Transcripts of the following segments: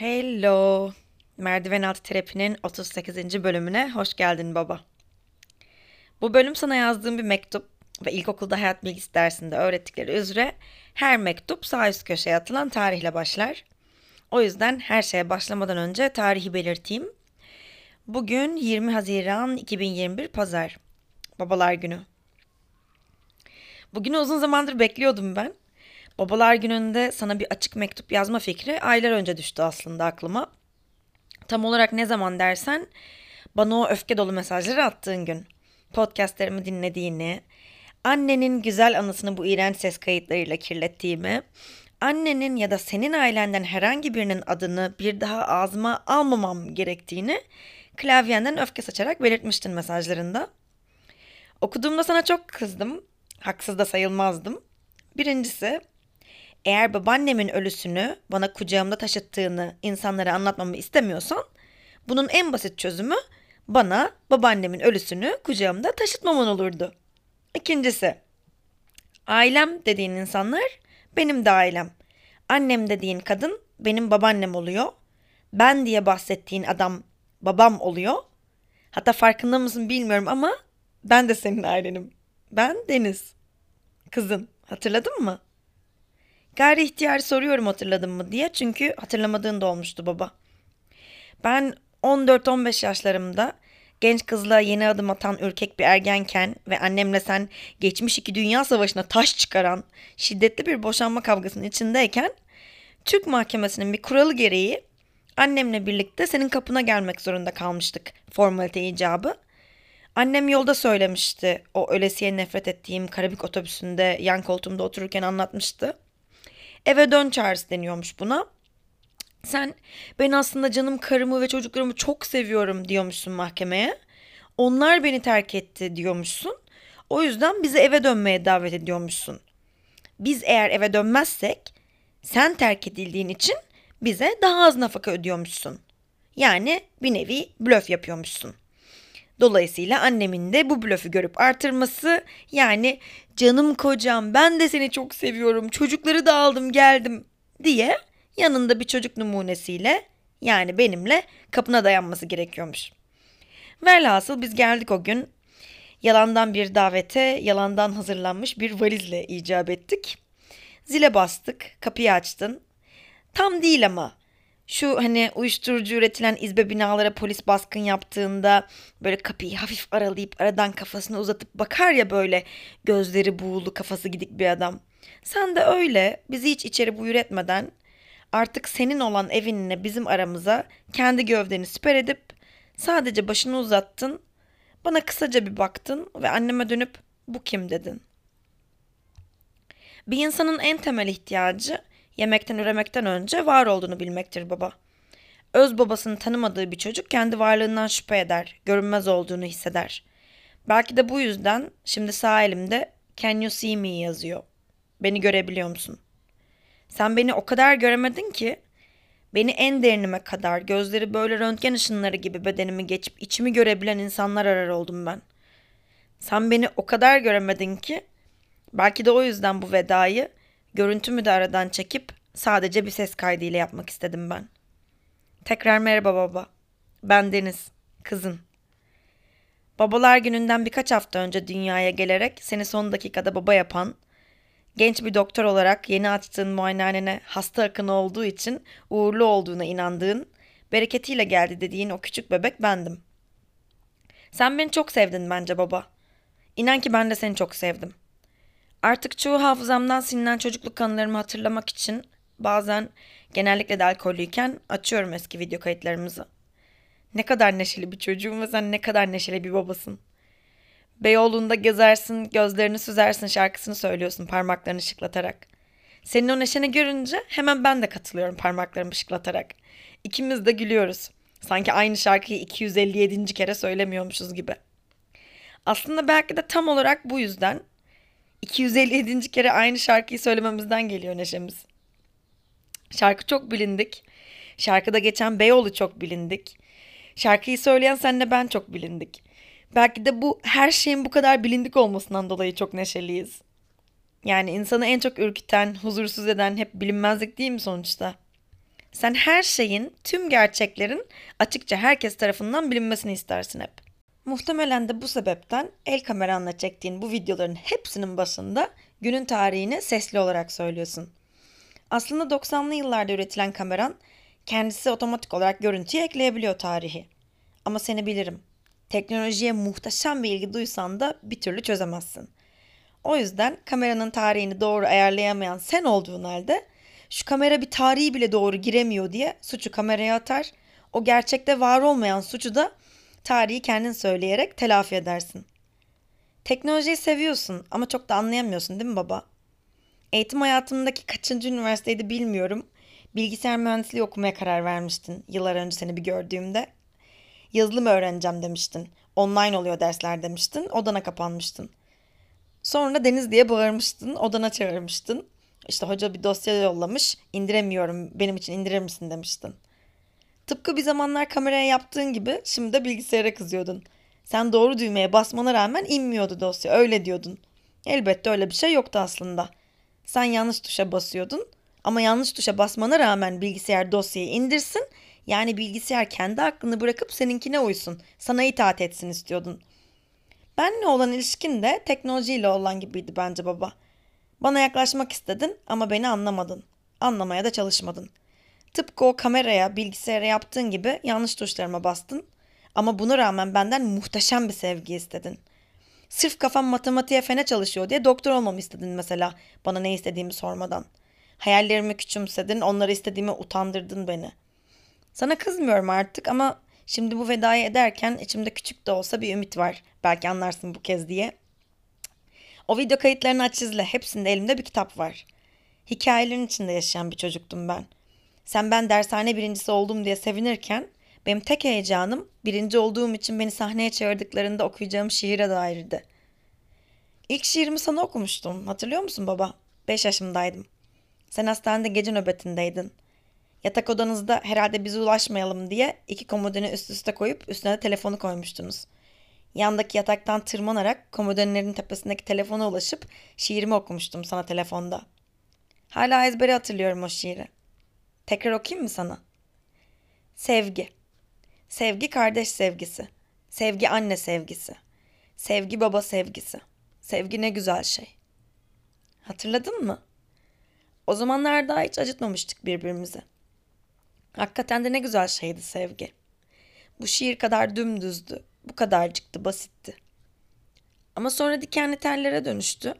Hello. Merdiven altı terapinin 38. bölümüne hoş geldin baba. Bu bölüm sana yazdığım bir mektup ve ilkokulda hayat bilgisi dersinde öğrettikleri üzere her mektup sağ üst köşeye atılan tarihle başlar. O yüzden her şeye başlamadan önce tarihi belirteyim. Bugün 20 Haziran 2021 Pazar. Babalar Günü. Bugünü uzun zamandır bekliyordum ben. Babalar gününde sana bir açık mektup yazma fikri aylar önce düştü aslında aklıma. Tam olarak ne zaman dersen bana o öfke dolu mesajları attığın gün. Podcastlerimi dinlediğini, annenin güzel anısını bu iğrenç ses kayıtlarıyla kirlettiğimi, annenin ya da senin ailenden herhangi birinin adını bir daha ağzıma almamam gerektiğini klavyenden öfke saçarak belirtmiştin mesajlarında. Okuduğumda sana çok kızdım. Haksız da sayılmazdım. Birincisi eğer babaannemin ölüsünü bana kucağımda taşıttığını insanlara anlatmamı istemiyorsan bunun en basit çözümü bana babaannemin ölüsünü kucağımda taşıtmaman olurdu. İkincisi, ailem dediğin insanlar benim de ailem. Annem dediğin kadın benim babaannem oluyor. Ben diye bahsettiğin adam babam oluyor. Hatta farkında mısın bilmiyorum ama ben de senin ailenim. Ben Deniz. Kızın. Hatırladın mı? Gayri ihtiyari soruyorum hatırladın mı diye çünkü hatırlamadığın da olmuştu baba. Ben 14-15 yaşlarımda genç kızla yeni adım atan ürkek bir ergenken ve annemle sen geçmiş iki dünya savaşına taş çıkaran şiddetli bir boşanma kavgasının içindeyken Türk mahkemesinin bir kuralı gereği annemle birlikte senin kapına gelmek zorunda kalmıştık formalite icabı. Annem yolda söylemişti o ölesiye nefret ettiğim Karabük otobüsünde yan koltuğumda otururken anlatmıştı. Eve dön çağrısı deniyormuş buna. Sen ben aslında canım karımı ve çocuklarımı çok seviyorum diyormuşsun mahkemeye. Onlar beni terk etti diyormuşsun. O yüzden bizi eve dönmeye davet ediyormuşsun. Biz eğer eve dönmezsek sen terk edildiğin için bize daha az nafaka ödüyormuşsun. Yani bir nevi blöf yapıyormuşsun. Dolayısıyla annemin de bu blöfü görüp artırması yani canım kocam ben de seni çok seviyorum çocukları da aldım geldim diye yanında bir çocuk numunesiyle yani benimle kapına dayanması gerekiyormuş. Velhasıl biz geldik o gün. Yalandan bir davete, yalandan hazırlanmış bir valizle icap ettik. Zile bastık, kapıyı açtın. Tam değil ama şu hani uyuşturucu üretilen izbe binalara polis baskın yaptığında böyle kapıyı hafif aralayıp aradan kafasını uzatıp bakar ya böyle gözleri buğulu kafası gidik bir adam. Sen de öyle bizi hiç içeri buyur etmeden artık senin olan evinle bizim aramıza kendi gövdeni siper edip sadece başını uzattın. Bana kısaca bir baktın ve anneme dönüp bu kim dedin. Bir insanın en temel ihtiyacı yemekten üremekten önce var olduğunu bilmektir baba. Öz babasını tanımadığı bir çocuk kendi varlığından şüphe eder, görünmez olduğunu hisseder. Belki de bu yüzden şimdi sağ elimde Can you see me yazıyor. Beni görebiliyor musun? Sen beni o kadar göremedin ki beni en derinime kadar gözleri böyle röntgen ışınları gibi bedenimi geçip içimi görebilen insanlar arar oldum ben. Sen beni o kadar göremedin ki belki de o yüzden bu vedayı Görüntümü de aradan çekip sadece bir ses kaydıyla yapmak istedim ben. Tekrar merhaba baba. Ben Deniz, kızın. Babalar gününden birkaç hafta önce dünyaya gelerek seni son dakikada baba yapan, genç bir doktor olarak yeni açtığın muayenehanene hasta akını olduğu için uğurlu olduğuna inandığın, bereketiyle geldi dediğin o küçük bebek bendim. Sen beni çok sevdin bence baba. İnan ki ben de seni çok sevdim. Artık çoğu hafızamdan silinen çocukluk anılarımı hatırlamak için bazen genellikle de alkollüyken açıyorum eski video kayıtlarımızı. Ne kadar neşeli bir çocuğum ve sen ne kadar neşeli bir babasın. Beyoğlu'nda gezersin, gözlerini süzersin şarkısını söylüyorsun parmaklarını şıklatarak. Senin o neşeni görünce hemen ben de katılıyorum parmaklarımı şıklatarak. İkimiz de gülüyoruz. Sanki aynı şarkıyı 257. kere söylemiyormuşuz gibi. Aslında belki de tam olarak bu yüzden 257. kere aynı şarkıyı söylememizden geliyor neşemiz. Şarkı çok bilindik. Şarkıda geçen Beyoğlu çok bilindik. Şarkıyı söyleyen senle ben çok bilindik. Belki de bu her şeyin bu kadar bilindik olmasından dolayı çok neşeliyiz. Yani insanı en çok ürküten, huzursuz eden hep bilinmezlik değil mi sonuçta? Sen her şeyin, tüm gerçeklerin açıkça herkes tarafından bilinmesini istersin hep. Muhtemelen de bu sebepten el kameranla çektiğin bu videoların hepsinin başında günün tarihini sesli olarak söylüyorsun. Aslında 90'lı yıllarda üretilen kameran kendisi otomatik olarak görüntüye ekleyebiliyor tarihi. Ama seni bilirim. Teknolojiye muhteşem bir ilgi duysan da bir türlü çözemezsin. O yüzden kameranın tarihini doğru ayarlayamayan sen olduğun halde şu kamera bir tarihi bile doğru giremiyor diye suçu kameraya atar. O gerçekte var olmayan suçu da tarihi kendin söyleyerek telafi edersin. Teknolojiyi seviyorsun ama çok da anlayamıyorsun değil mi baba? Eğitim hayatımdaki kaçıncı üniversiteydi bilmiyorum. Bilgisayar mühendisliği okumaya karar vermiştin yıllar önce seni bir gördüğümde. Yazılım öğreneceğim demiştin. Online oluyor dersler demiştin. Odana kapanmıştın. Sonra Deniz diye bağırmıştın. Odana çağırmıştın. İşte hoca bir dosya yollamış. indiremiyorum benim için indirir misin demiştin. Tıpkı bir zamanlar kameraya yaptığın gibi şimdi de bilgisayara kızıyordun. Sen doğru düğmeye basmana rağmen inmiyordu dosya öyle diyordun. Elbette öyle bir şey yoktu aslında. Sen yanlış tuşa basıyordun ama yanlış tuşa basmana rağmen bilgisayar dosyayı indirsin. Yani bilgisayar kendi aklını bırakıp seninkine uysun. Sana itaat etsin istiyordun. Benle olan ilişkin de teknolojiyle olan gibiydi bence baba. Bana yaklaşmak istedin ama beni anlamadın. Anlamaya da çalışmadın. Tıpkı o kameraya, bilgisayara yaptığın gibi yanlış tuşlarıma bastın. Ama buna rağmen benden muhteşem bir sevgi istedin. Sırf kafam matematiğe fene çalışıyor diye doktor olmamı istedin mesela bana ne istediğimi sormadan. Hayallerimi küçümsedin, onları istediğime utandırdın beni. Sana kızmıyorum artık ama şimdi bu vedayı ederken içimde küçük de olsa bir ümit var. Belki anlarsın bu kez diye. O video kayıtlarını aç izle. Hepsinde elimde bir kitap var. Hikayelerin içinde yaşayan bir çocuktum ben. Sen ben dershane birincisi oldum diye sevinirken benim tek heyecanım birinci olduğum için beni sahneye çağırdıklarında okuyacağım şiire dairdi. İlk şiirimi sana okumuştum. Hatırlıyor musun baba? Beş yaşımdaydım. Sen hastanede gece nöbetindeydin. Yatak odanızda herhalde bize ulaşmayalım diye iki komodini üst üste koyup üstüne de telefonu koymuştunuz. Yandaki yataktan tırmanarak komodinlerin tepesindeki telefona ulaşıp şiirimi okumuştum sana telefonda. Hala ezbere hatırlıyorum o şiiri. Tekrar okuyayım mı sana? Sevgi. Sevgi kardeş sevgisi. Sevgi anne sevgisi. Sevgi baba sevgisi. Sevgi ne güzel şey. Hatırladın mı? O zamanlar daha hiç acıtmamıştık birbirimizi. Hakikaten de ne güzel şeydi sevgi. Bu şiir kadar dümdüzdü, bu kadarcıktı, basitti. Ama sonra dikenli tellere dönüştü.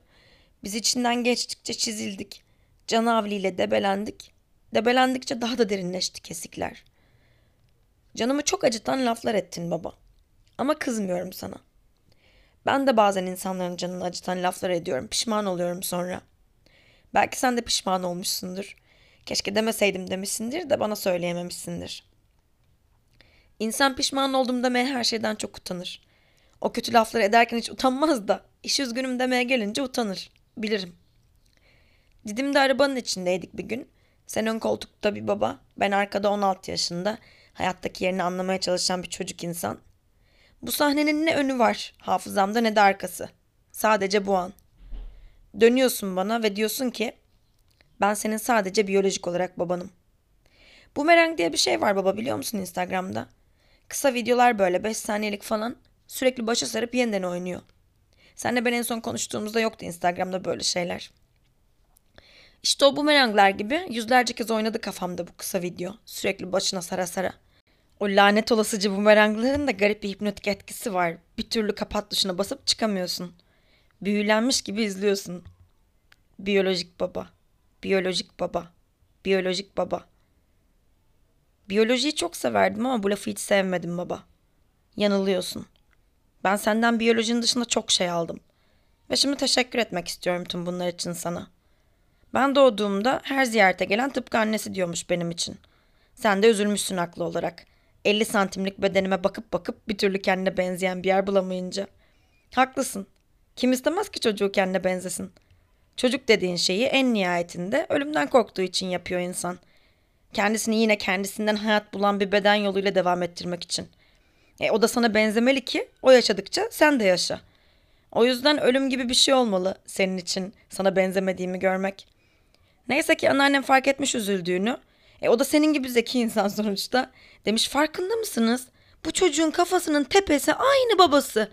Biz içinden geçtikçe çizildik. Canavliyle debelendik. Debelendikçe daha da derinleşti kesikler. Canımı çok acıtan laflar ettin baba. Ama kızmıyorum sana. Ben de bazen insanların canını acıtan laflar ediyorum. Pişman oluyorum sonra. Belki sen de pişman olmuşsundur. Keşke demeseydim demişsindir de bana söyleyememişsindir. İnsan pişman oldum demeye her şeyden çok utanır. O kötü lafları ederken hiç utanmaz da iş üzgünüm demeye gelince utanır. Bilirim. Didim'de arabanın içindeydik bir gün. Sen ön koltukta bir baba, ben arkada 16 yaşında, hayattaki yerini anlamaya çalışan bir çocuk insan. Bu sahnenin ne önü var hafızamda ne de arkası. Sadece bu an. Dönüyorsun bana ve diyorsun ki ben senin sadece biyolojik olarak babanım. Bu Bumerang diye bir şey var baba biliyor musun Instagram'da? Kısa videolar böyle 5 saniyelik falan sürekli başa sarıp yeniden oynuyor. Senle ben en son konuştuğumuzda yoktu Instagram'da böyle şeyler. İşte o bumeranglar gibi yüzlerce kez oynadı kafamda bu kısa video. Sürekli başına sara sara. O lanet olasıcı bumerangların da garip bir hipnotik etkisi var. Bir türlü kapat tuşuna basıp çıkamıyorsun. Büyülenmiş gibi izliyorsun. Biyolojik baba. Biyolojik baba. Biyolojik baba. Biyolojiyi çok severdim ama bu lafı hiç sevmedim baba. Yanılıyorsun. Ben senden biyolojinin dışında çok şey aldım. Ve şimdi teşekkür etmek istiyorum tüm bunlar için sana.'' Ben doğduğumda her ziyarete gelen tıpkı annesi diyormuş benim için. Sen de üzülmüşsün haklı olarak. 50 santimlik bedenime bakıp bakıp bir türlü kendine benzeyen bir yer bulamayınca. Haklısın. Kim istemez ki çocuğu kendine benzesin. Çocuk dediğin şeyi en nihayetinde ölümden korktuğu için yapıyor insan. Kendisini yine kendisinden hayat bulan bir beden yoluyla devam ettirmek için. E, o da sana benzemeli ki o yaşadıkça sen de yaşa. O yüzden ölüm gibi bir şey olmalı senin için sana benzemediğimi görmek. Neyse ki anneannem fark etmiş üzüldüğünü. E, o da senin gibi zeki insan sonuçta. Demiş farkında mısınız? Bu çocuğun kafasının tepesi aynı babası.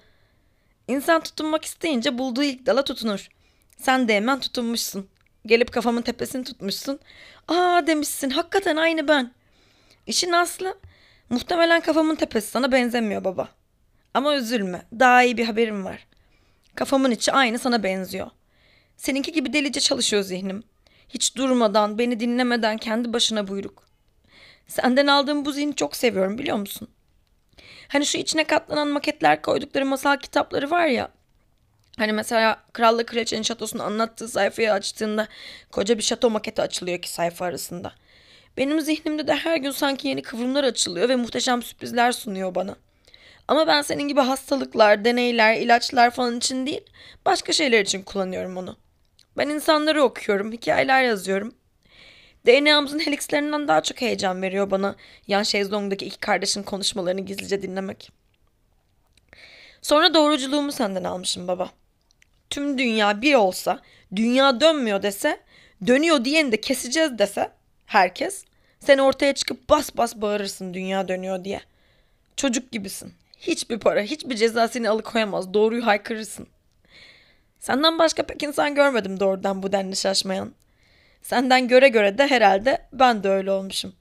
İnsan tutunmak isteyince bulduğu ilk dala tutunur. Sen de hemen tutunmuşsun. Gelip kafamın tepesini tutmuşsun. Aa demişsin hakikaten aynı ben. İşin aslı muhtemelen kafamın tepesi sana benzemiyor baba. Ama üzülme daha iyi bir haberim var. Kafamın içi aynı sana benziyor. Seninki gibi delice çalışıyor zihnim. Hiç durmadan, beni dinlemeden kendi başına buyruk. Senden aldığım bu zihni çok seviyorum biliyor musun? Hani şu içine katlanan maketler koydukları masal kitapları var ya. Hani mesela Kralla Kraliçenin şatosunu anlattığı sayfayı açtığında koca bir şato maketi açılıyor ki sayfa arasında. Benim zihnimde de her gün sanki yeni kıvrımlar açılıyor ve muhteşem sürprizler sunuyor bana. Ama ben senin gibi hastalıklar, deneyler, ilaçlar falan için değil, başka şeyler için kullanıyorum onu. Ben insanları okuyorum, hikayeler yazıyorum. DNA'mızın helixlerinden daha çok heyecan veriyor bana yan şezlongdaki iki kardeşin konuşmalarını gizlice dinlemek. Sonra doğruculuğumu senden almışım baba. Tüm dünya bir olsa, dünya dönmüyor dese, dönüyor diyeni de keseceğiz dese herkes, sen ortaya çıkıp bas bas bağırırsın dünya dönüyor diye. Çocuk gibisin. Hiçbir para, hiçbir ceza seni alıkoyamaz. Doğruyu haykırırsın. Senden başka pek insan görmedim doğrudan bu denli şaşmayan. Senden göre göre de herhalde ben de öyle olmuşum.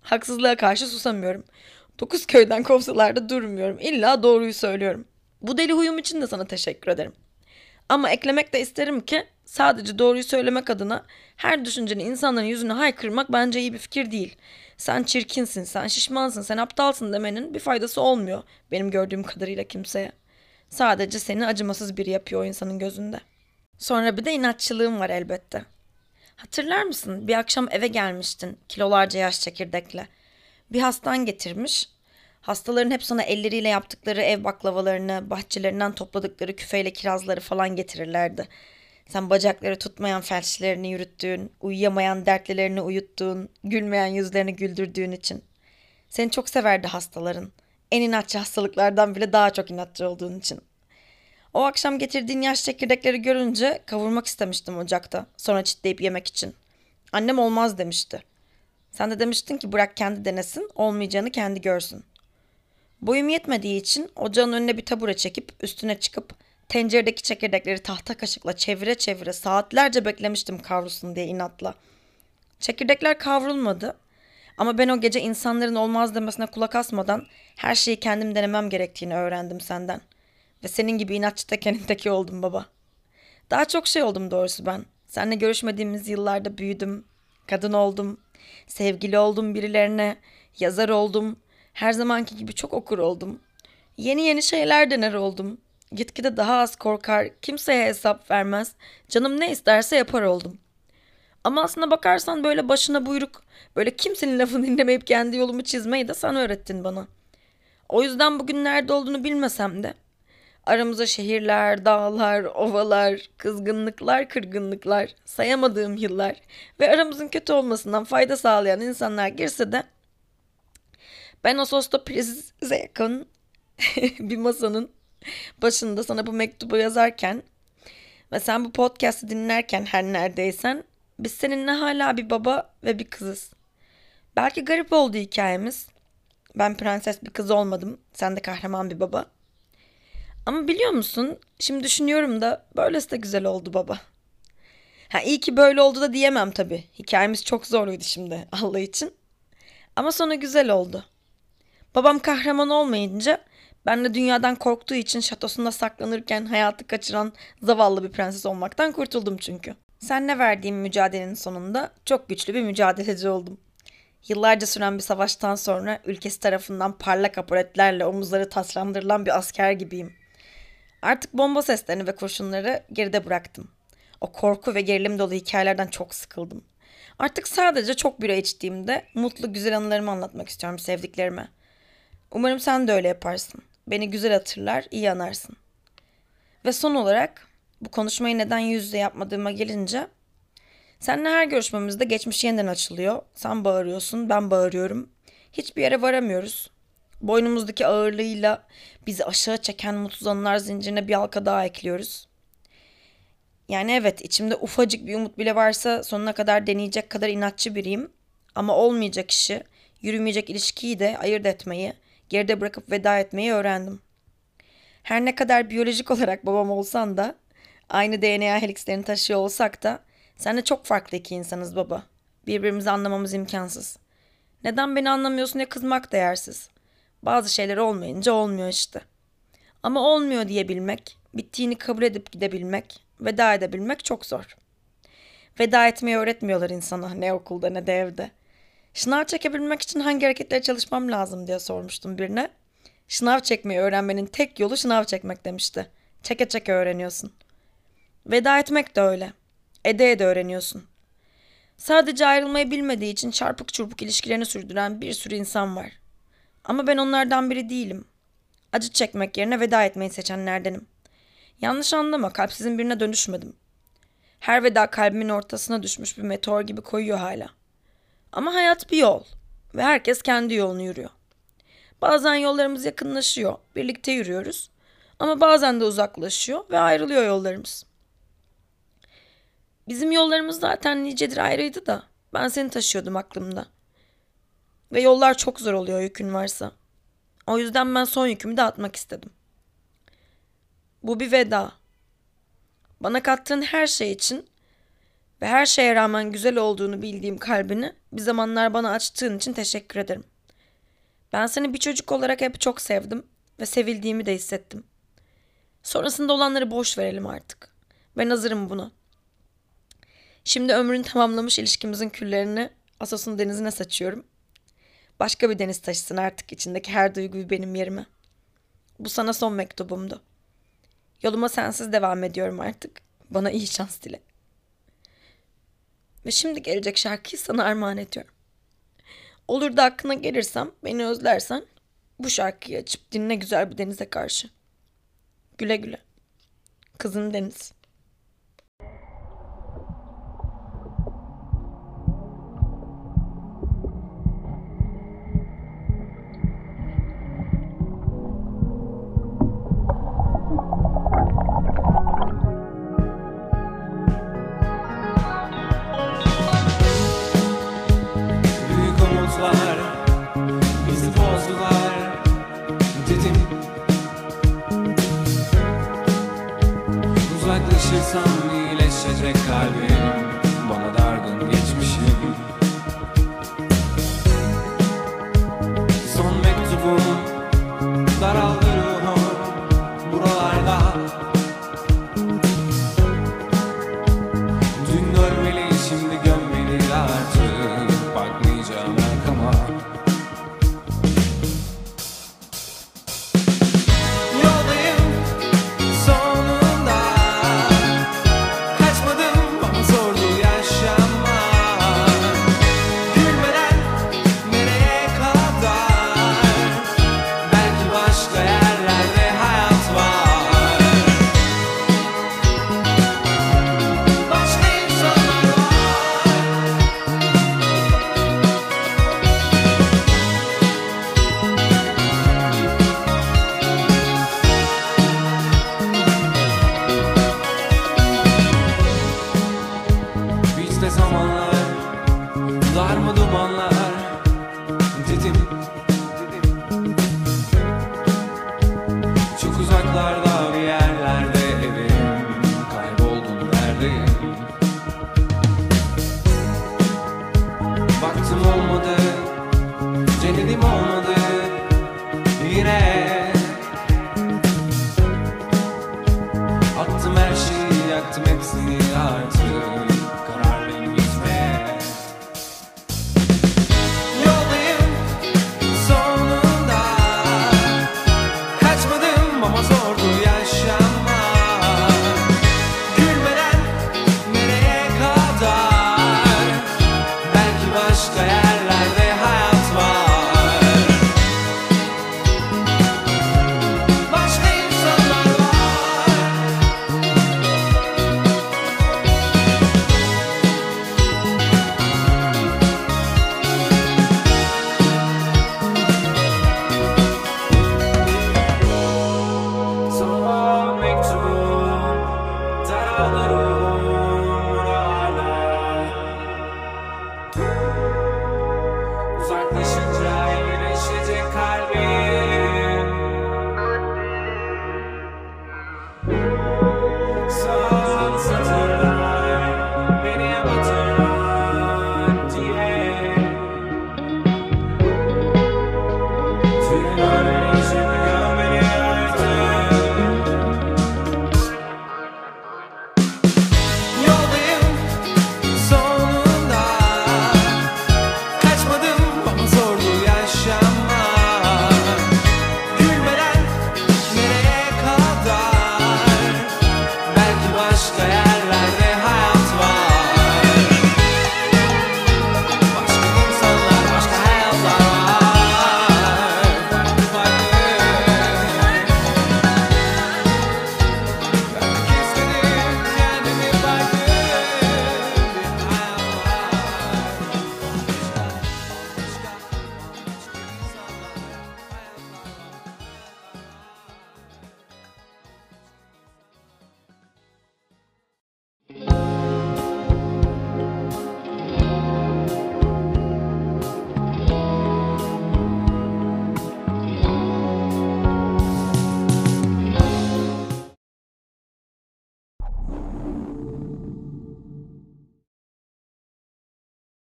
Haksızlığa karşı susamıyorum. Dokuz köyden kovsalar da durmuyorum. İlla doğruyu söylüyorum. Bu deli huyum için de sana teşekkür ederim. Ama eklemek de isterim ki sadece doğruyu söylemek adına her düşünceni insanların yüzüne haykırmak bence iyi bir fikir değil. Sen çirkinsin, sen şişmansın, sen aptalsın demenin bir faydası olmuyor benim gördüğüm kadarıyla kimseye. Sadece seni acımasız biri yapıyor o insanın gözünde. Sonra bir de inatçılığım var elbette. Hatırlar mısın? Bir akşam eve gelmiştin kilolarca yaş çekirdekle. Bir hastan getirmiş. Hastaların hep sana elleriyle yaptıkları ev baklavalarını, bahçelerinden topladıkları küfeyle kirazları falan getirirlerdi. Sen bacakları tutmayan felçlerini yürüttüğün, uyuyamayan dertlilerini uyuttuğun, gülmeyen yüzlerini güldürdüğün için. Seni çok severdi hastaların. En inatçı hastalıklardan bile daha çok inatçı olduğun için. O akşam getirdiğin yaş çekirdekleri görünce kavurmak istemiştim ocakta. Sonra çitleyip yemek için. Annem olmaz demişti. Sen de demiştin ki bırak kendi denesin, olmayacağını kendi görsün. Boyum yetmediği için ocağın önüne bir tabure çekip üstüne çıkıp tenceredeki çekirdekleri tahta kaşıkla çevire çevire saatlerce beklemiştim kavrulsun diye inatla. Çekirdekler kavrulmadı ama ben o gece insanların olmaz demesine kulak asmadan her şeyi kendim denemem gerektiğini öğrendim senden. Ve senin gibi inatçı tekenin teki oldum baba. Daha çok şey oldum doğrusu ben. Seninle görüşmediğimiz yıllarda büyüdüm. Kadın oldum. Sevgili oldum birilerine. Yazar oldum. Her zamanki gibi çok okur oldum. Yeni yeni şeyler dener oldum. Gitgide daha az korkar, kimseye hesap vermez, canım ne isterse yapar oldum. Ama aslına bakarsan böyle başına buyruk, böyle kimsenin lafını dinlemeyip kendi yolumu çizmeyi de sen öğrettin bana. O yüzden bugün nerede olduğunu bilmesem de aramıza şehirler, dağlar, ovalar, kızgınlıklar, kırgınlıklar, sayamadığım yıllar ve aramızın kötü olmasından fayda sağlayan insanlar girse de ben o sosta prize yakın bir masanın başında sana bu mektubu yazarken ve sen bu podcast'ı dinlerken her neredeysen biz seninle hala bir baba ve bir kızız. Belki garip oldu hikayemiz. Ben prenses bir kız olmadım. Sen de kahraman bir baba. Ama biliyor musun? Şimdi düşünüyorum da böylesi de güzel oldu baba. Ha iyi ki böyle oldu da diyemem tabii. Hikayemiz çok zorluydu şimdi Allah için. Ama sonu güzel oldu. Babam kahraman olmayınca ben de dünyadan korktuğu için şatosunda saklanırken hayatı kaçıran zavallı bir prenses olmaktan kurtuldum çünkü. Senle verdiğim mücadelenin sonunda çok güçlü bir mücadeleci oldum. Yıllarca süren bir savaştan sonra ülkesi tarafından parlak apoletlerle omuzları taslandırılan bir asker gibiyim. Artık bomba seslerini ve kurşunları geride bıraktım. O korku ve gerilim dolu hikayelerden çok sıkıldım. Artık sadece çok bira içtiğimde mutlu güzel anılarımı anlatmak istiyorum sevdiklerime. Umarım sen de öyle yaparsın. Beni güzel hatırlar, iyi anarsın. Ve son olarak bu konuşmayı neden yüz yüze yapmadığıma gelince Seninle her görüşmemizde geçmiş yeniden açılıyor. Sen bağırıyorsun, ben bağırıyorum. Hiçbir yere varamıyoruz. Boynumuzdaki ağırlığıyla bizi aşağı çeken mutsuz anılar zincirine bir halka daha ekliyoruz. Yani evet içimde ufacık bir umut bile varsa sonuna kadar deneyecek kadar inatçı biriyim. Ama olmayacak işi, yürümeyecek ilişkiyi de ayırt etmeyi, geride bırakıp veda etmeyi öğrendim. Her ne kadar biyolojik olarak babam olsan da, aynı DNA helixlerini taşıyor olsak da sen de çok farklı iki insanız baba. Birbirimizi anlamamız imkansız. Neden beni anlamıyorsun diye kızmak değersiz. Bazı şeyler olmayınca olmuyor işte. Ama olmuyor diyebilmek, bittiğini kabul edip gidebilmek, veda edebilmek çok zor. Veda etmeyi öğretmiyorlar insana ne okulda ne de evde. Şınav çekebilmek için hangi hareketleri çalışmam lazım diye sormuştum birine. Şınav çekmeyi öğrenmenin tek yolu şınav çekmek demişti. Çeke çeke öğreniyorsun. Veda etmek de öyle. Ede ede öğreniyorsun. Sadece ayrılmayı bilmediği için çarpık çurpuk ilişkilerini sürdüren bir sürü insan var. Ama ben onlardan biri değilim. Acı çekmek yerine veda etmeyi seçenlerdenim. Yanlış anlama kalpsizin birine dönüşmedim. Her veda kalbimin ortasına düşmüş bir meteor gibi koyuyor hala. Ama hayat bir yol ve herkes kendi yolunu yürüyor. Bazen yollarımız yakınlaşıyor, birlikte yürüyoruz. Ama bazen de uzaklaşıyor ve ayrılıyor yollarımız. Bizim yollarımız zaten nicedir ayrıydı da ben seni taşıyordum aklımda. Ve yollar çok zor oluyor yükün varsa. O yüzden ben son yükümü dağıtmak istedim. Bu bir veda. Bana kattığın her şey için ve her şeye rağmen güzel olduğunu bildiğim kalbini bir zamanlar bana açtığın için teşekkür ederim. Ben seni bir çocuk olarak hep çok sevdim ve sevildiğimi de hissettim. Sonrasında olanları boş verelim artık. Ben hazırım buna. Şimdi ömrünü tamamlamış ilişkimizin küllerini Asos'un denizine saçıyorum. Başka bir deniz taşısın artık içindeki her duyguyu benim yerime. Bu sana son mektubumdu. Yoluma sensiz devam ediyorum artık. Bana iyi şans dile. Ve şimdi gelecek şarkıyı sana armağan ediyorum. Olur da aklına gelirsem, beni özlersen bu şarkıyı açıp dinle güzel bir denize karşı. Güle güle. Kızım Deniz. Dar mı dumanlar